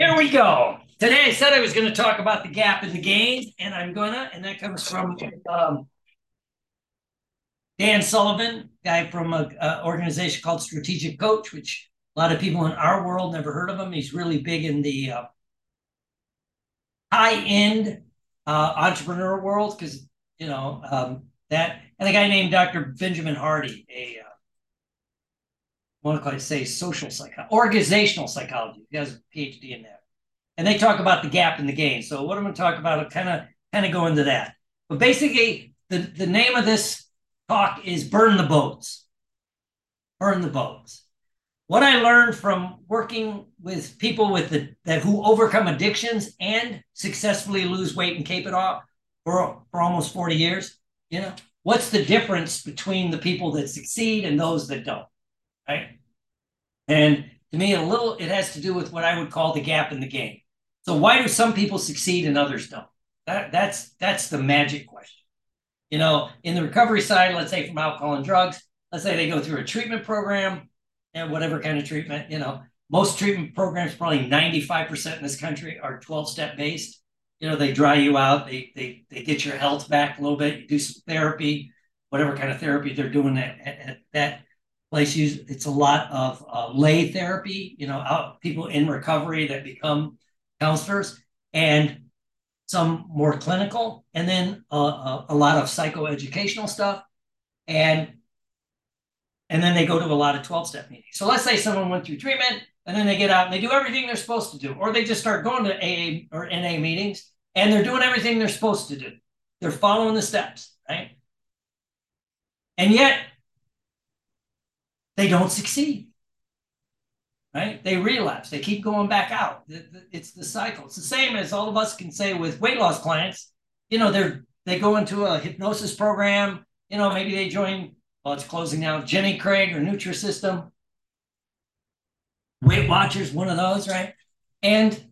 Here we go. Today I said I was going to talk about the gap in the gain, and I'm gonna, and that comes from um, Dan Sullivan, guy from an organization called Strategic Coach, which a lot of people in our world never heard of him. He's really big in the uh, high end uh, entrepreneur world because you know um, that, and a guy named Dr. Benjamin Hardy, a want to quite say social psychology, organizational psychology. He has a PhD in that. And they talk about the gap in the gain. So what I'm going to talk about, kind of kind of go into that. But basically, the, the name of this talk is Burn the Boats. Burn the Boats. What I learned from working with people with the that who overcome addictions and successfully lose weight and keep it off for, for almost 40 years, you know, what's the difference between the people that succeed and those that don't? Right? And to me, a little it has to do with what I would call the gap in the gain. So why do some people succeed and others don't? That, that's that's the magic question. You know, in the recovery side, let's say from alcohol and drugs, let's say they go through a treatment program and whatever kind of treatment, you know, most treatment programs, probably 95% in this country, are 12-step based. You know, they dry you out, they they they get your health back a little bit, you do some therapy, whatever kind of therapy they're doing at, at, at that place use it's a lot of uh, lay therapy you know out, people in recovery that become counselors and some more clinical and then uh, a, a lot of psychoeducational stuff. And and then they go to a lot of 12-step meetings. So let's say someone went through treatment and then they get out and they do everything they're supposed to do or they just start going to aa or na meetings and they're doing everything they're supposed to do. They're following the steps right? And yet they don't succeed. Right? They relapse. They keep going back out. It's the cycle. It's the same as all of us can say with weight loss clients. You know, they're they go into a hypnosis program. You know, maybe they join. Well, it's closing now. Jenny Craig or Nutrisystem. Weight Watchers, one of those, right? And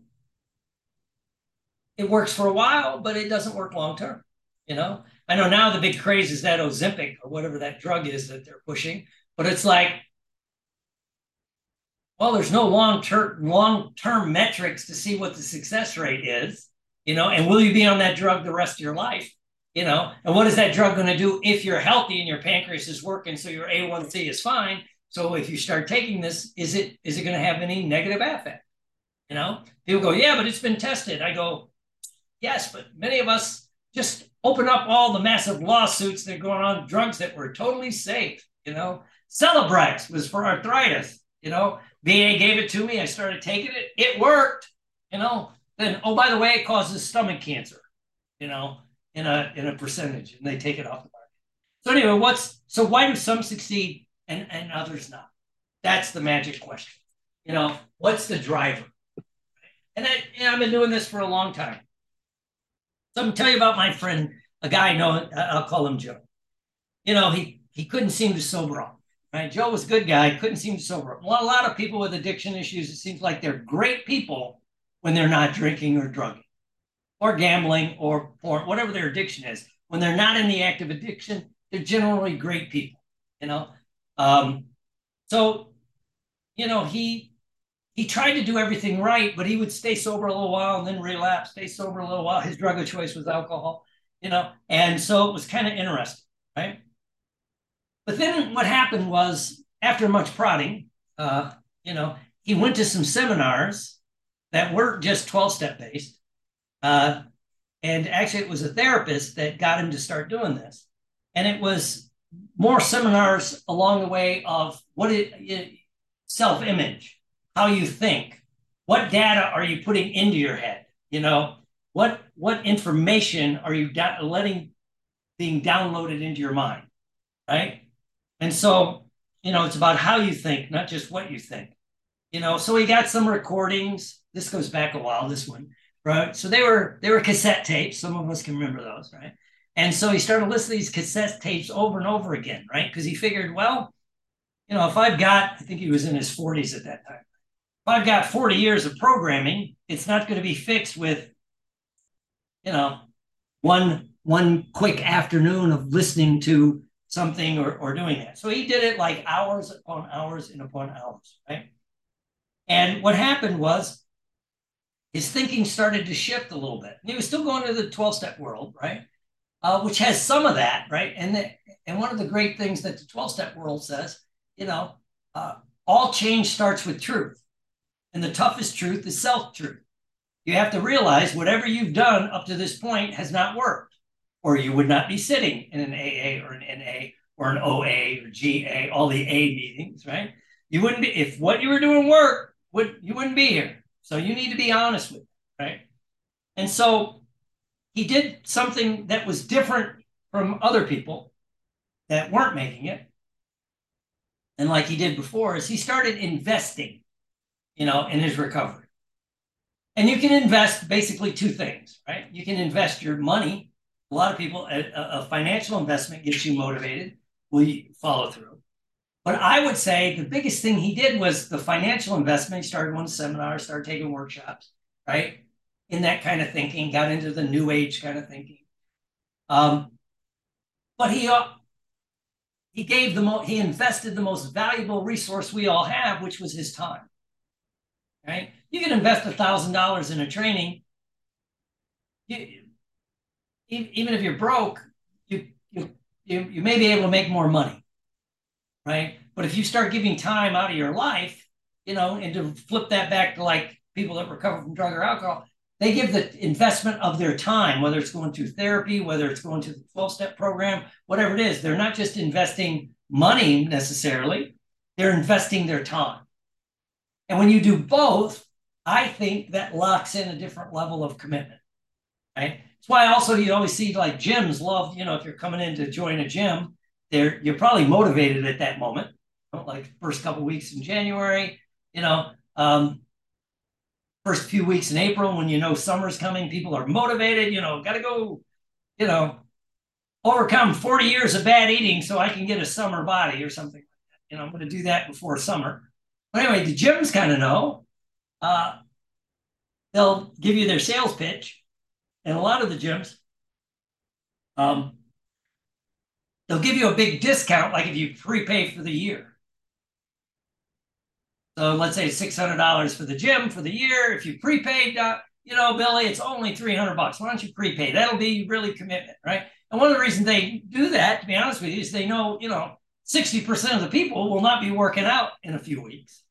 it works for a while, but it doesn't work long term. You know, I know now the big craze is that Ozempic or whatever that drug is that they're pushing. But it's like, well, there's no long term long term metrics to see what the success rate is, you know, and will you be on that drug the rest of your life? You know, and what is that drug going to do if you're healthy and your pancreas is working so your A1C is fine? So if you start taking this, is it is it going to have any negative effect? You know, people go, yeah, but it's been tested. I go, yes, but many of us just open up all the massive lawsuits that are going on drugs that were totally safe. You know, Celebrex was for arthritis. You know, VA gave it to me. I started taking it. It worked. You know. Then, oh, by the way, it causes stomach cancer. You know, in a in a percentage, and they take it off the market. So anyway, what's so why do some succeed and and others not? That's the magic question. You know, what's the driver? And I, know, I've been doing this for a long time. So I'm tell you about my friend, a guy I know. I'll call him Joe. You know, he he couldn't seem to sober up. Right? Joe was a good guy, couldn't seem sober. Well, a lot of people with addiction issues, it seems like they're great people when they're not drinking or drugging or gambling or porn, whatever their addiction is. When they're not in the active addiction, they're generally great people, you know. Um, so, you know, he he tried to do everything right, but he would stay sober a little while and then relapse, stay sober a little while. His drug of choice was alcohol, you know, and so it was kind of interesting, right? But then what happened was, after much prodding, uh, you know, he went to some seminars that weren't just 12 step based. Uh, and actually, it was a therapist that got him to start doing this. And it was more seminars along the way of what it, it self image, how you think, what data are you putting into your head? You know, what what information are you da- letting being downloaded into your mind, right? And so, you know, it's about how you think, not just what you think. You know, so we got some recordings. This goes back a while, this one, right? So they were they were cassette tapes. Some of us can remember those, right? And so he started listening to these cassette tapes over and over again, right? Because he figured, well, you know, if I've got, I think he was in his 40s at that time. If I've got 40 years of programming, it's not going to be fixed with, you know, one one quick afternoon of listening to something or, or doing that. So he did it like hours upon hours and upon hours, right? And what happened was his thinking started to shift a little bit. And he was still going to the 12 step world, right? Uh, which has some of that, right? And the, and one of the great things that the 12 step world says, you know, uh, all change starts with truth. And the toughest truth is self truth. You have to realize whatever you've done up to this point has not worked, or you would not be sitting in an AA or an NA or an OA or GA, all the A meetings, right? You wouldn't be, if what you were doing worked, would you wouldn't be here. So you need to be honest with it, right? And so he did something that was different from other people that weren't making it. And like he did before, is he started investing, you know, in his recovery. And you can invest basically two things, right? You can invest your money. A lot of people, a, a financial investment gets you motivated. Will you follow through? But I would say the biggest thing he did was the financial investment. He started going to seminars, started taking workshops, right? In that kind of thinking, got into the new age kind of thinking. Um, but he uh, he gave the most, he invested the most valuable resource we all have, which was his time. Right? You can invest a thousand dollars in a training. You, even if you're broke, you, you you may be able to make more money right? But if you start giving time out of your life, you know, and to flip that back to like people that recover from drug or alcohol, they give the investment of their time, whether it's going to therapy, whether it's going to the 12 step program, whatever it is. They're not just investing money necessarily, they're investing their time. And when you do both, I think that locks in a different level of commitment, right? That's why also you always see like gyms love, you know, if you're coming in to join a gym, they're you're probably motivated at that moment, like first couple weeks in January, you know, um, first few weeks in April when you know summer's coming, people are motivated, you know, got to go, you know, overcome 40 years of bad eating so I can get a summer body or something. You know, I'm to do that before summer. But anyway, the gyms kind of know. Uh, they'll give you their sales pitch, and a lot of the gyms, um, they'll give you a big discount, like if you prepay for the year. So let's say $600 for the gym for the year. If you prepaid, uh, you know, Billy, it's only 300 bucks. Why don't you prepay? That'll be really commitment, right? And one of the reasons they do that, to be honest with you, is they know, you know, 60% of the people will not be working out in a few weeks,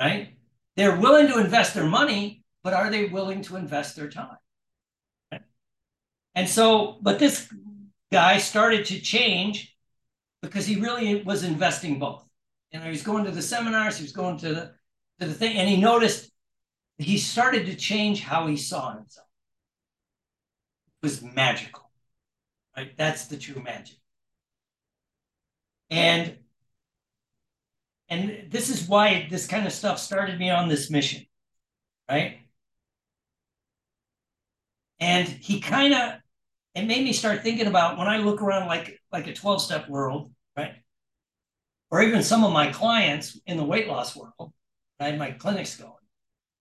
right? They're willing to invest their money, but are they willing to invest their time? And so, but this guy started to change because he really was investing both. You know, he was going to the seminars, he was going to the to the thing, and he noticed he started to change how he saw himself. It was magical. Right? That's the true magic. And and this is why this kind of stuff started me on this mission, right? And he kind of it made me start thinking about when I look around like like a 12 step world, right? Or even some of my clients in the weight loss world, I had my clinics going.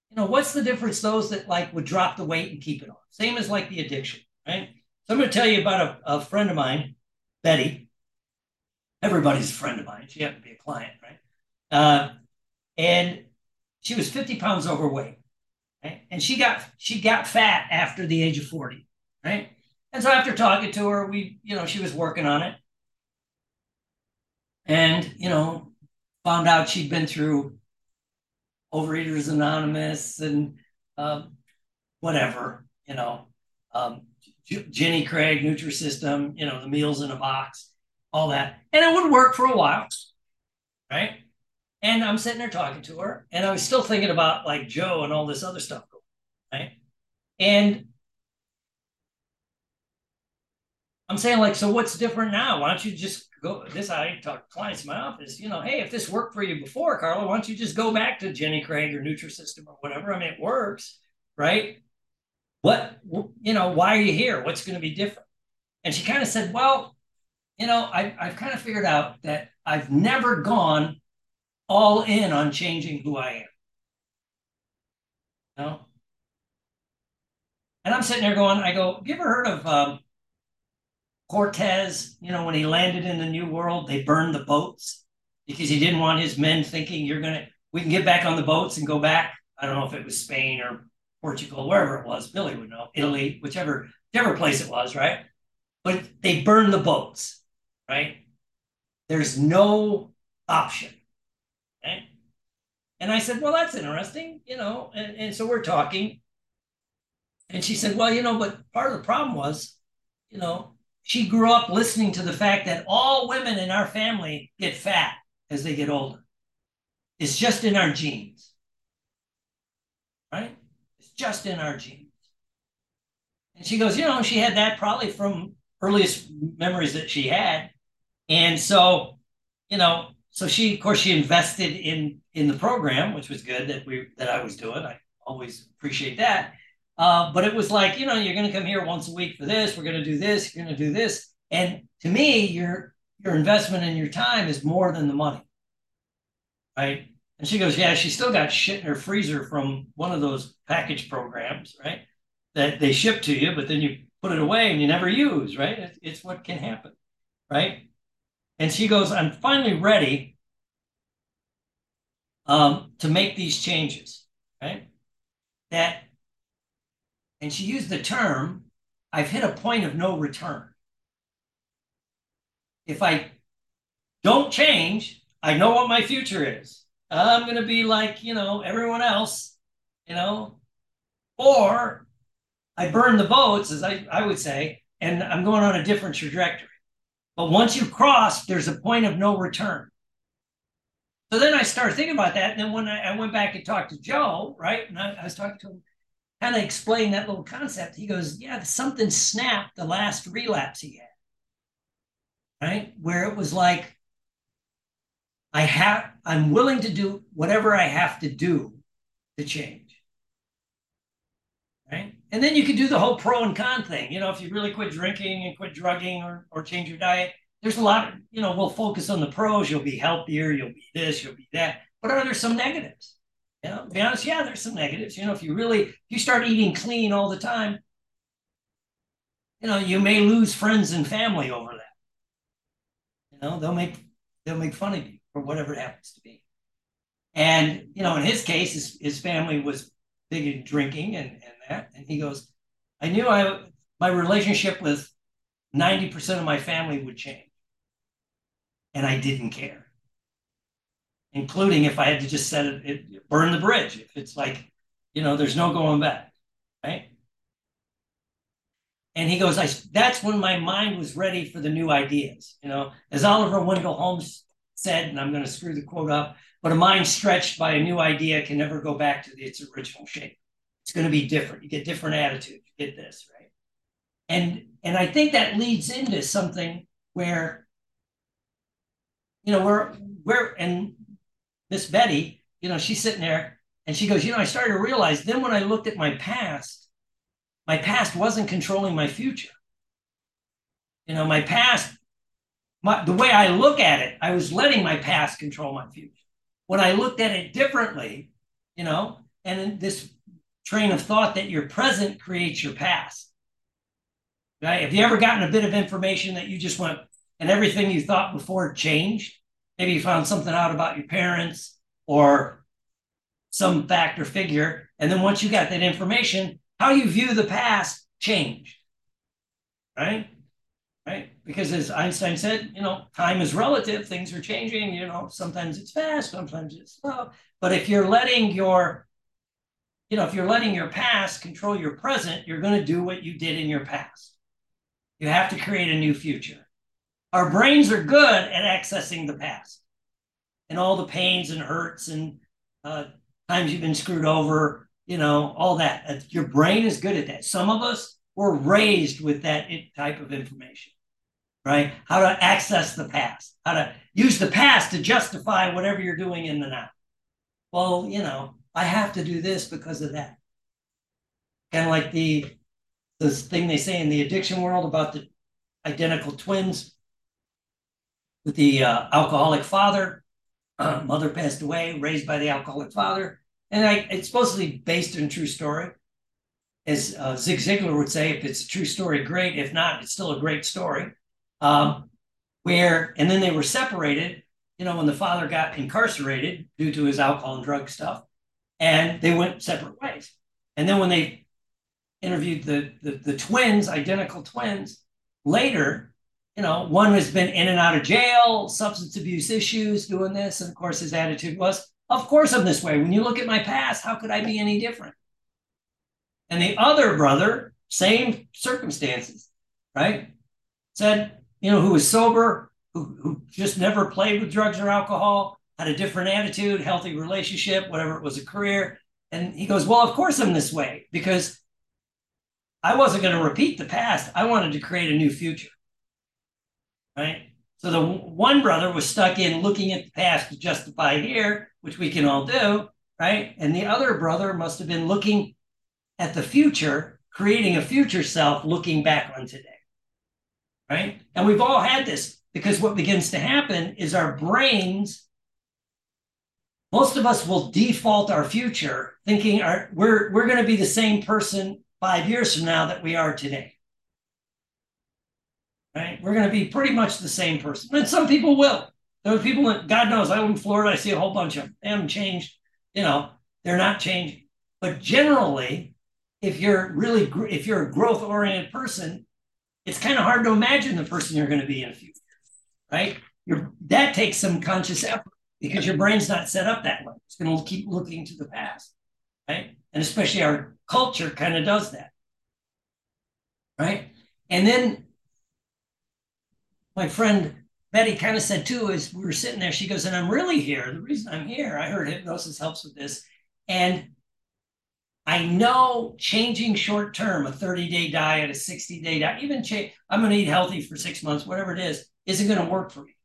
You know, what's the difference those that like would drop the weight and keep it on? Same as like the addiction, right? So I'm going to tell you about a, a friend of mine, Betty. Everybody's a friend of mine. She happened to be a client, right? Uh, and she was 50 pounds overweight, right? And she got she got fat after the age of 40, right? And so after talking to her, we, you know, she was working on it. And, you know, found out she'd been through Overeaters Anonymous and um, whatever, you know, um, Jenny Craig, Nutrisystem, you know, the meals in a box, all that. And it would work for a while, right? And I'm sitting there talking to her, and I was still thinking about like Joe and all this other stuff, right? And I'm saying like, so what's different now? Why don't you just go? This I talk to clients in my office. You know, hey, if this worked for you before, Carla, why don't you just go back to Jenny Craig or Nutrisystem or whatever? I mean, it works, right? What you know? Why are you here? What's going to be different? And she kind of said, well, you know, I, I've kind of figured out that I've never gone all in on changing who I am. Know? And I'm sitting there going, I go, you ever heard of um, Cortez, you know, when he landed in the New World, they burned the boats because he didn't want his men thinking you're going to, we can get back on the boats and go back. I don't know if it was Spain or Portugal, wherever it was. Billy would know, Italy, whichever, whichever place it was, right? But they burned the boats, right? There's no option. And I said, Well, that's interesting, you know. And, and so we're talking. And she said, Well, you know, but part of the problem was, you know, she grew up listening to the fact that all women in our family get fat as they get older. It's just in our genes. Right? It's just in our genes. And she goes, you know, she had that probably from earliest memories that she had. And so, you know, so she, of course, she invested in in the program, which was good that we that I was doing. I always appreciate that. Uh, but it was like, you know, you're going to come here once a week for this. We're going to do this. You're going to do this. And to me, your your investment and your time is more than the money, right? And she goes, yeah, she still got shit in her freezer from one of those package programs, right? That they ship to you, but then you put it away and you never use, right? It's, it's what can happen, right? And she goes, I'm finally ready um, to make these changes, right? That, and she used the term, I've hit a point of no return. If I don't change, I know what my future is. I'm going to be like, you know, everyone else, you know, or I burn the boats, as I, I would say, and I'm going on a different trajectory. But once you cross, there's a point of no return. So then I started thinking about that. And then when I, I went back and talked to Joe, right, and I, I was talking to him, kind of explain that little concept. He goes, Yeah, something snapped the last relapse he had, right? Where it was like, I have, I'm willing to do whatever I have to do to change. Right. And then you could do the whole pro and con thing. You know, if you really quit drinking and quit drugging or, or change your diet, there's a lot of, you know, we'll focus on the pros. You'll be healthier, you'll be this, you'll be that. But are there some negatives? You know, be honest, yeah, there's some negatives. You know, if you really if you start eating clean all the time, you know, you may lose friends and family over that. You know, they'll make they'll make fun of you or whatever it happens to be. And, you know, in his case, his, his family was big in drinking and, and that. And he goes, I knew I my relationship with 90% of my family would change. And I didn't care. Including if I had to just set it, it burn the bridge. If it's like, you know, there's no going back. Right. And he goes, I that's when my mind was ready for the new ideas. You know, as Oliver Wendell Holmes said, and I'm going to screw the quote up, but a mind stretched by a new idea can never go back to its original shape. It's going to be different. You get different attitude. You get this, right? And and I think that leads into something where, you know, we're we're and Miss Betty, you know, she's sitting there and she goes, you know, I started to realize then when I looked at my past, my past wasn't controlling my future. You know, my past my, the way I look at it, I was letting my past control my future. When I looked at it differently, you know, and this train of thought that your present creates your past. Right? Have you ever gotten a bit of information that you just went and everything you thought before changed? Maybe you found something out about your parents or some fact or figure. And then once you got that information, how you view the past changed. Right? right? Because as Einstein said, you know, time is relative, things are changing, you know, sometimes it's fast, sometimes it's slow. But if you're letting your, you know, if you're letting your past control your present, you're going to do what you did in your past. You have to create a new future. Our brains are good at accessing the past and all the pains and hurts and uh, times you've been screwed over, you know, all that. Your brain is good at that. Some of us were raised with that type of information right? How to access the past, how to use the past to justify whatever you're doing in the now. Well, you know, I have to do this because of that. Kind of like the this thing they say in the addiction world about the identical twins with the uh, alcoholic father. Uh, mother passed away, raised by the alcoholic father, and I, it's supposedly based on true story. As uh, Zig Ziglar would say, if it's a true story, great. If not, it's still a great story um, where, and then they were separated, you know, when the father got incarcerated due to his alcohol and drug stuff, and they went separate ways. And then when they interviewed the, the, the twins, identical twins, later, you know, one has been in and out of jail, substance abuse issues, doing this. And of course, his attitude was, Of course, I'm this way. When you look at my past, how could I be any different? And the other brother, same circumstances, right? Said, you know, who was sober, who, who just never played with drugs or alcohol, had a different attitude, healthy relationship, whatever it was, a career. And he goes, Well, of course I'm this way because I wasn't going to repeat the past. I wanted to create a new future. Right. So the one brother was stuck in looking at the past to justify here, which we can all do. Right. And the other brother must have been looking at the future, creating a future self, looking back on today. Right. And we've all had this because what begins to happen is our brains most of us will default our future thinking our, we're, we're going to be the same person five years from now that we are today. Right? We're going to be pretty much the same person. And some people will. There are people that, God knows, I live in Florida, I see a whole bunch of them. Changed. You know, they're not changing. But generally, if you're really, if you're a growth oriented person, it's kind of hard to imagine the person you're going to be in a few years, right? You're, that takes some conscious effort because your brain's not set up that way. It's going to keep looking to the past, right? And especially our culture kind of does that, right? And then my friend Betty kind of said too, as we were sitting there, she goes, and I'm really here. The reason I'm here, I heard hypnosis helps with this. And I know changing short term, a 30 day diet, a 60 day diet, even change, I'm going to eat healthy for six months, whatever it is, isn't going to work for me.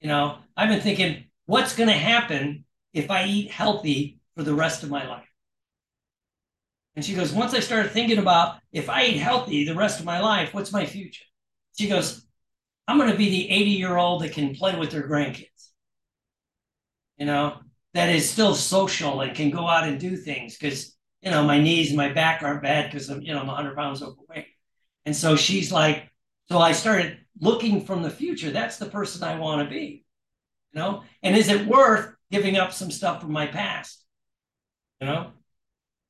You know, I've been thinking, what's going to happen if I eat healthy for the rest of my life? And she goes, once I started thinking about if I eat healthy the rest of my life, what's my future? She goes, I'm going to be the 80 year old that can play with their grandkids, you know, that is still social and can go out and do things because, you know, my knees and my back aren't bad because I'm, you know, I'm 100 pounds overweight. And so she's like, so I started looking from the future. That's the person I want to be. You know, and is it worth giving up some stuff from my past? You know,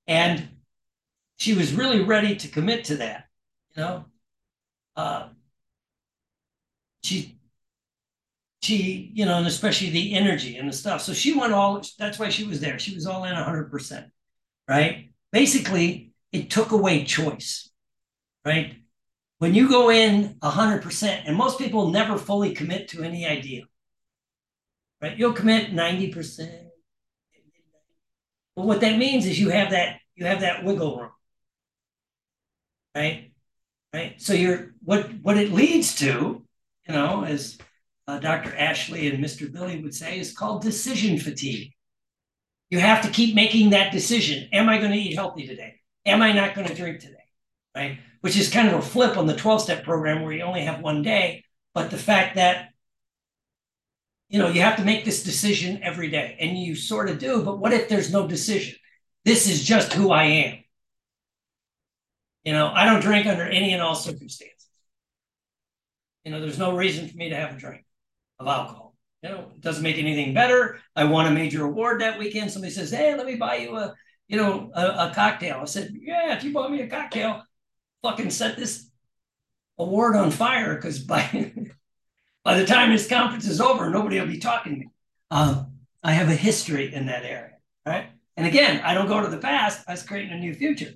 and she was really ready to commit to that. You know, uh, she she you know and especially the energy and the stuff so she went all that's why she was there she was all in 100% right basically it took away choice right when you go in 100% and most people never fully commit to any idea right? You'll commit 90%. But what that means is you have that you have that wiggle room. Right? Right? So you're what what it leads to, you know, as uh, Dr. Ashley and Mr. Billy would say, is called decision fatigue. You have to keep making that decision. Am I going to eat healthy today? Am I not going to drink today? Right? Which is kind of a flip on the 12 step program where you only have one day. But the fact that you know, you have to make this decision every day, and you sort of do. But what if there's no decision? This is just who I am. You know, I don't drink under any and all circumstances. You know, there's no reason for me to have a drink of alcohol. You know, it doesn't make anything better. I won a major award that weekend. Somebody says, "Hey, let me buy you a, you know, a, a cocktail." I said, "Yeah, if you bought me a cocktail, fucking set this award on fire." Because by by the time this conference is over, nobody will be talking to me. Um, I have a history in that area, right? And again, I don't go to the past. I was creating a new future.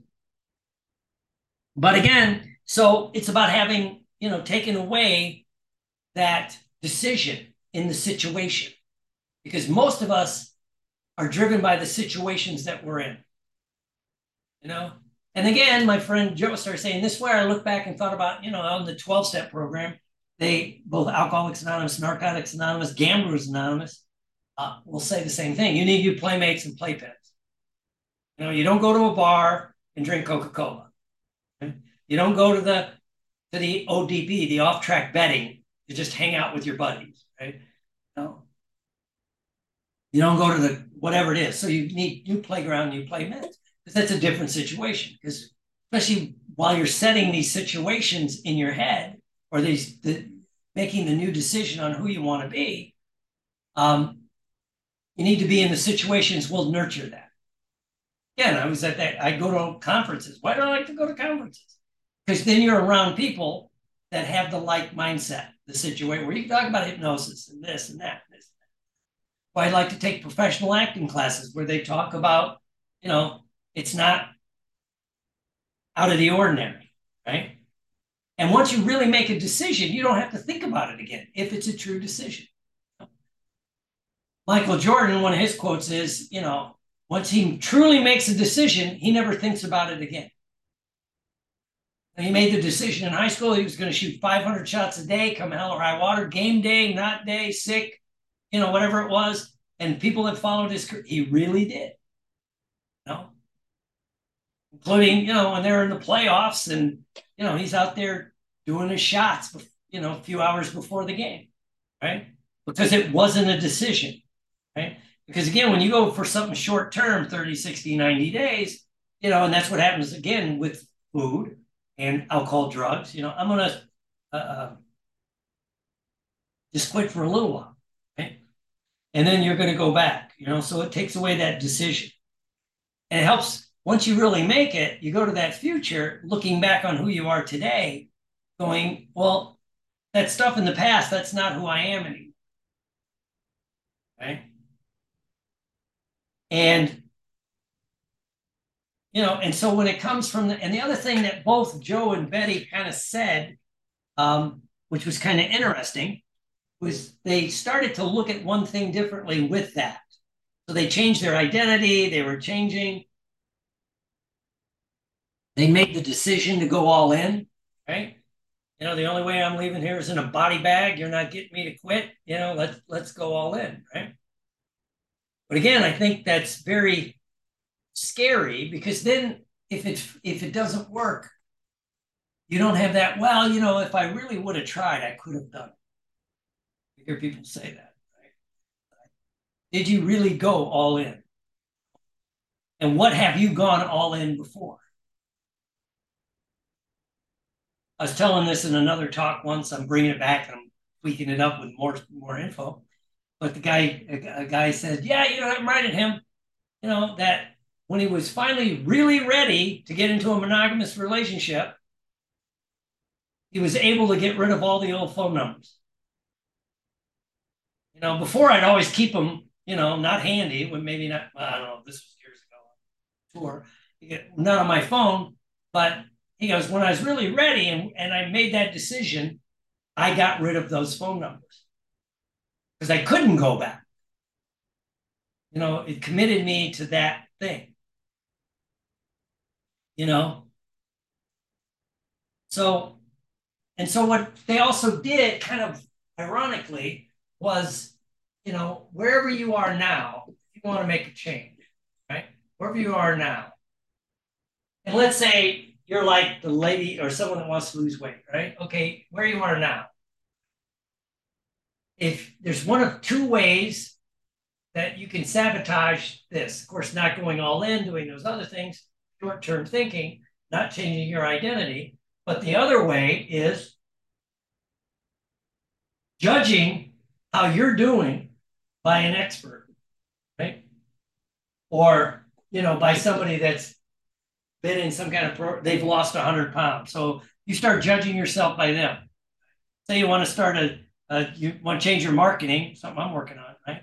But again, so it's about having, you know, taken away that decision in the situation because most of us are driven by the situations that we're in. You know? And again, my friend Joe started saying this where I look back and thought about, you know, on the 12 step program, they both Alcoholics Anonymous, Narcotics Anonymous, Gamblers Anonymous uh, will say the same thing. You need your playmates and playpens. You know, you don't go to a bar and drink Coca Cola. You don't go to the to the OTB, the off track betting, to just hang out with your buddies, right? No. You don't go to the whatever it is. So you need new playground, new playmates, because that's a different situation. Because especially while you're setting these situations in your head, or these the, making the new decision on who you want to be, um, you need to be in the situations will nurture that. again, I was at that, I go to conferences. Why do I like to go to conferences? Because then you're around people that have the like mindset, the situation where you can talk about hypnosis and this and that. And this. Well, I like to take professional acting classes where they talk about, you know, it's not out of the ordinary, right? And once you really make a decision, you don't have to think about it again if it's a true decision. Michael Jordan, one of his quotes is, you know, once he truly makes a decision, he never thinks about it again. And he made the decision in high school he was going to shoot 500 shots a day, come hell or high water, game day, not day, sick, you know, whatever it was. And people that followed his, career, he really did. You know, including, you know, when they're in the playoffs and, you know, he's out there doing his shots, you know, a few hours before the game, right? Because it wasn't a decision, right? Because again, when you go for something short term, 30, 60, 90 days, you know, and that's what happens again with food and alcohol, drugs, you know, I'm going to uh, uh, just quit for a little while, okay? And then you're going to go back, you know, so it takes away that decision. And it helps once you really make it, you go to that future looking back on who you are today, going, well, that stuff in the past, that's not who I am anymore. Right? And you know, and so when it comes from the and the other thing that both Joe and Betty kind of said, um, which was kind of interesting, was they started to look at one thing differently with that. So they changed their identity, they were changing. They made the decision to go all in, right? You know, the only way I'm leaving here is in a body bag. You're not getting me to quit. You know, let's let's go all in, right? But again, I think that's very scary because then if it if it doesn't work, you don't have that. Well, you know, if I really would have tried, I could have done. It. You hear people say that, right? Did you really go all in? And what have you gone all in before? I was telling this in another talk once. I'm bringing it back and I'm tweaking it up with more more info. But the guy, a, guy said, "Yeah, you know, I reminded him, you know, that when he was finally really ready to get into a monogamous relationship, he was able to get rid of all the old phone numbers. You know, before I'd always keep them, you know, not handy, when maybe not, well, I don't know, this was years ago, tour, not on my phone, but he goes, when I was really ready and, and I made that decision, I got rid of those phone numbers because I couldn't go back. You know, it committed me to that thing. You know? So, and so what they also did, kind of ironically, was, you know, wherever you are now, you want to make a change, right? Wherever you are now. And let's say you're like the lady or someone that wants to lose weight, right? Okay, where you are now. If there's one of two ways that you can sabotage this, of course, not going all in, doing those other things, short term thinking, not changing your identity. But the other way is judging how you're doing by an expert, right? Or, you know, by somebody that's been in some kind of pro, they've lost 100 pounds. So you start judging yourself by them. Say you want to start a, a you want to change your marketing, something I'm working on, right?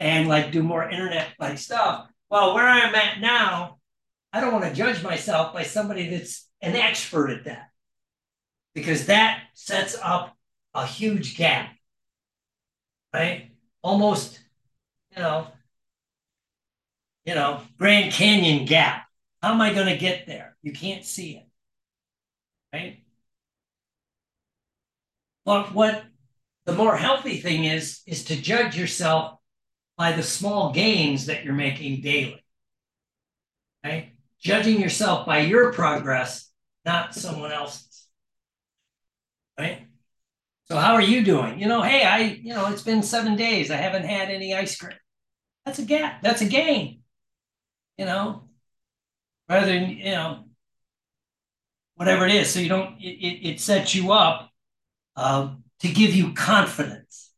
And like do more internet like stuff. Well, where I'm at now, I don't want to judge myself by somebody that's an expert at that because that sets up a huge gap, right? Almost, you know, you know, Grand Canyon gap how am I going to get there? You can't see it. Right? But what the more healthy thing is, is to judge yourself by the small gains that you're making daily. Right? Judging yourself by your progress, not someone else's. Right? So how are you doing? You know, hey, I, you know, it's been seven days. I haven't had any ice cream. That's a gap. That's a gain. You know, rather than you know whatever it is. So you don't. It, it it sets you up um, to give you confidence.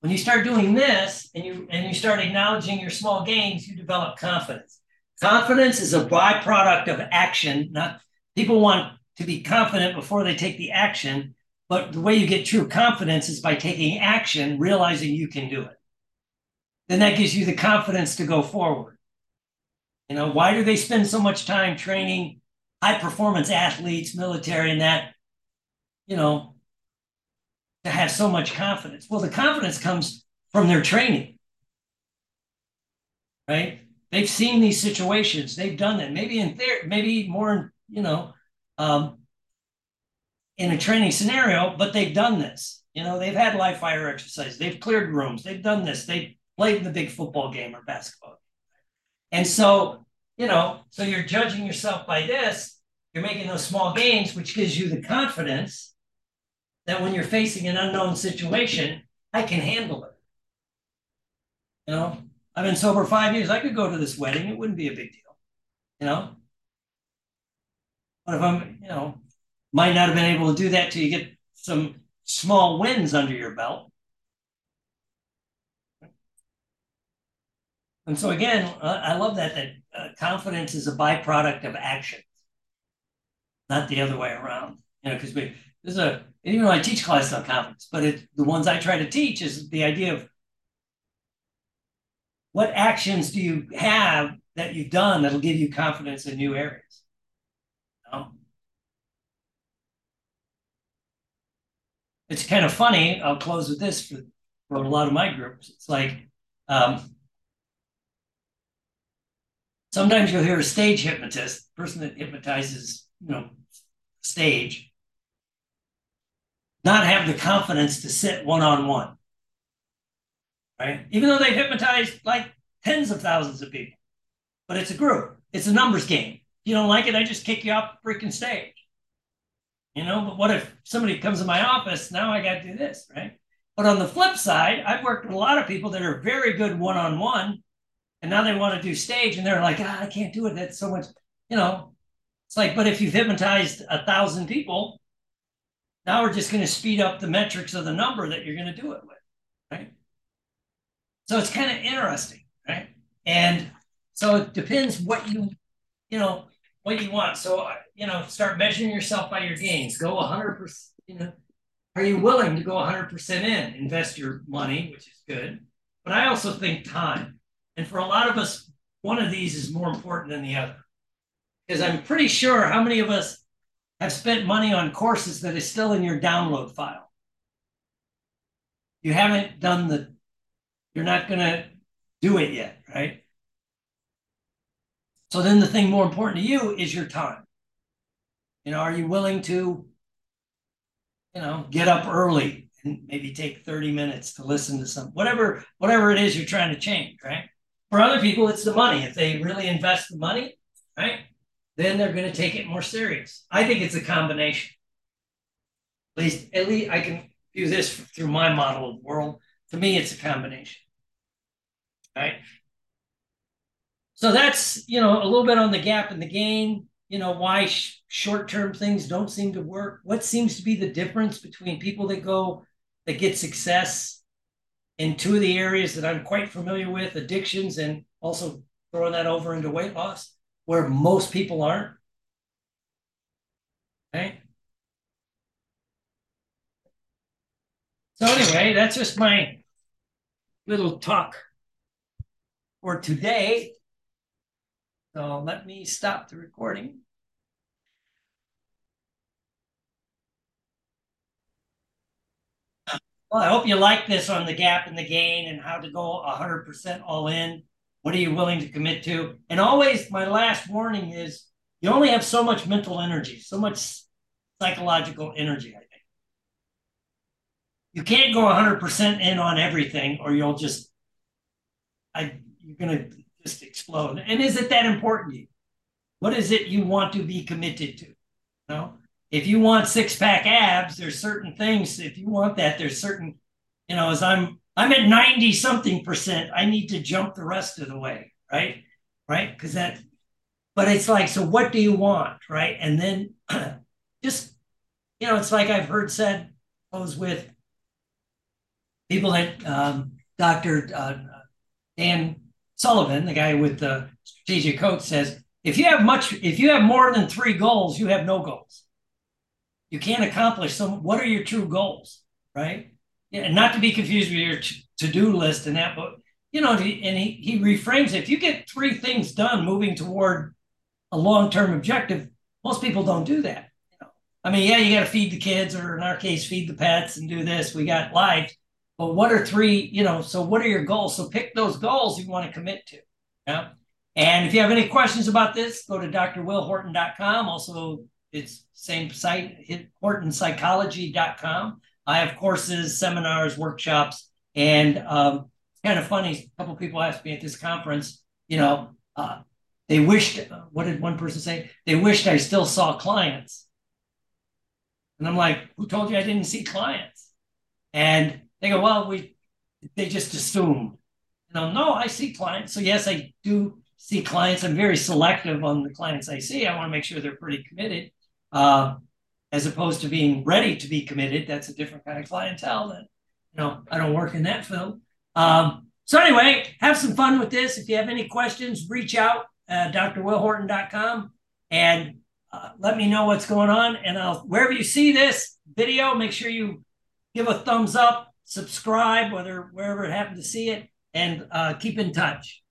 When you start doing this and you and you start acknowledging your small gains, you develop confidence. Confidence is a byproduct of action. Not people want to be confident before they take the action, but the way you get true confidence is by taking action, realizing you can do it. Then that gives you the confidence to go forward. You know, why do they spend so much time training high performance athletes, military, and that, you know, to have so much confidence? Well, the confidence comes from their training, right? They've seen these situations, they've done that. Maybe in there, maybe more, you know, um, in a training scenario, but they've done this. You know, they've had live fire exercises, they've cleared rooms, they've done this, they've played in the big football game or basketball. And so, you know, so you're judging yourself by this, you're making those small gains, which gives you the confidence that when you're facing an unknown situation, I can handle it. You know, I've been sober five years. I could go to this wedding. It wouldn't be a big deal. You know? But if I'm, you know, might not have been able to do that till you get some small wins under your belt. And so again, I love that that uh, confidence is a byproduct of action, not the other way around. You know, because we there's a even though I teach classes on confidence, but it, the ones I try to teach is the idea of what actions do you have that you've done that'll give you confidence in new areas? You? It's kind of funny. I'll close with this for, for a lot of my groups. It's like um, sometimes you'll hear a stage hypnotist, person that hypnotizes, you know, stage, not have the confidence to sit one on one right? Even though they've hypnotized like tens of thousands of people, but it's a group, it's a numbers game. If you don't like it, I just kick you off the freaking stage. You know, but what if somebody comes in my office? Now I got to do this, right? But on the flip side, I've worked with a lot of people that are very good one on one, and now they want to do stage, and they're like, ah, I can't do it. That's so much, you know. It's like, but if you've hypnotized a thousand people, now we're just going to speed up the metrics of the number that you're going to do it with, right? So it's kind of interesting, right? And so it depends what you, you know, what you want. So, uh, you know, start measuring yourself by your gains. Go 100%, you know, are you willing to go 100% in? Invest your money, which is good. But I also think time. And for a lot of us, one of these is more important than the other. Because I'm pretty sure how many of us have spent money on courses that is still in your download file. You haven't done the you're not going to do it yet, right? So then the thing more important to you is your time. You know, are you willing to, you know, get up early and maybe take 30 minutes to listen to some whatever whatever it is you're trying to change, right? For other people, it's the money. If they really invest the money, right, then they're going to take it more serious. I think it's a combination. At least, at least I can view this through my model of the world. To me, it's a combination right? So that's, you know, a little bit on the gap in the gain, you know, why sh- short-term things don't seem to work. What seems to be the difference between people that go, that get success in two of the areas that I'm quite familiar with, addictions and also throwing that over into weight loss, where most people aren't. Okay. So anyway, that's just my little talk for today. So let me stop the recording. Well, I hope you like this on the gap and the gain and how to go 100% all in. What are you willing to commit to? And always, my last warning is you only have so much mental energy, so much psychological energy, I think. You can't go 100% in on everything or you'll just, I you're going to just explode. And is it that important to you? What is it you want to be committed to? You know, if you want six pack abs, there's certain things. If you want that, there's certain, you know, as I'm I'm at 90 something percent, I need to jump the rest of the way, right? Right? Because that, but it's like, so what do you want, right? And then just, you know, it's like I've heard said, was with people that um, Dr. Uh, Dan Sullivan, the guy with the strategic coach says, if you have much, if you have more than three goals, you have no goals. You can't accomplish some. What are your true goals, right? And not to be confused with your to-do list and that, but you know, and he, he reframes it. If you get three things done moving toward a long-term objective, most people don't do that. I mean, yeah, you got to feed the kids, or in our case, feed the pets and do this. We got lives, but what are three? You know, so what are your goals? So pick those goals you want to commit to. Yeah. And if you have any questions about this, go to drwillhorton.com. Also, it's same site, hortonpsychology.com. I have courses, seminars, workshops, and um, kind of funny. A couple people asked me at this conference, you know, uh, they wished, what did one person say? They wished I still saw clients. And I'm like, who told you I didn't see clients? And they go, well, we, they just assumed. You no, I see clients. So yes, I do see clients. I'm very selective on the clients I see. I want to make sure they're pretty committed, uh, as opposed to being ready to be committed. That's a different kind of clientele. That you know, I don't work in that field. Um, so anyway, have some fun with this. If you have any questions, reach out uh, drwillhorton.com and uh, let me know what's going on. And I'll wherever you see this video, make sure you give a thumbs up, subscribe, whether wherever it happened to see it, and uh, keep in touch.